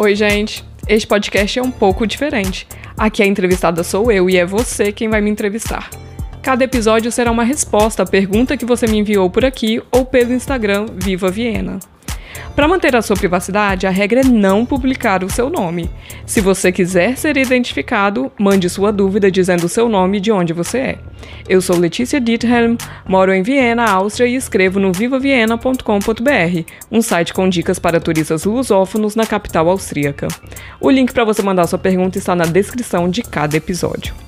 Oi, gente. Este podcast é um pouco diferente. Aqui a entrevistada sou eu e é você quem vai me entrevistar. Cada episódio será uma resposta à pergunta que você me enviou por aqui ou pelo Instagram Viva Viena. Para manter a sua privacidade, a regra é não publicar o seu nome. Se você quiser ser identificado, mande sua dúvida dizendo o seu nome e de onde você é. Eu sou Letícia Diethelm, moro em Viena, Áustria e escrevo no vivaviena.com.br, um site com dicas para turistas lusófonos na capital austríaca. O link para você mandar sua pergunta está na descrição de cada episódio.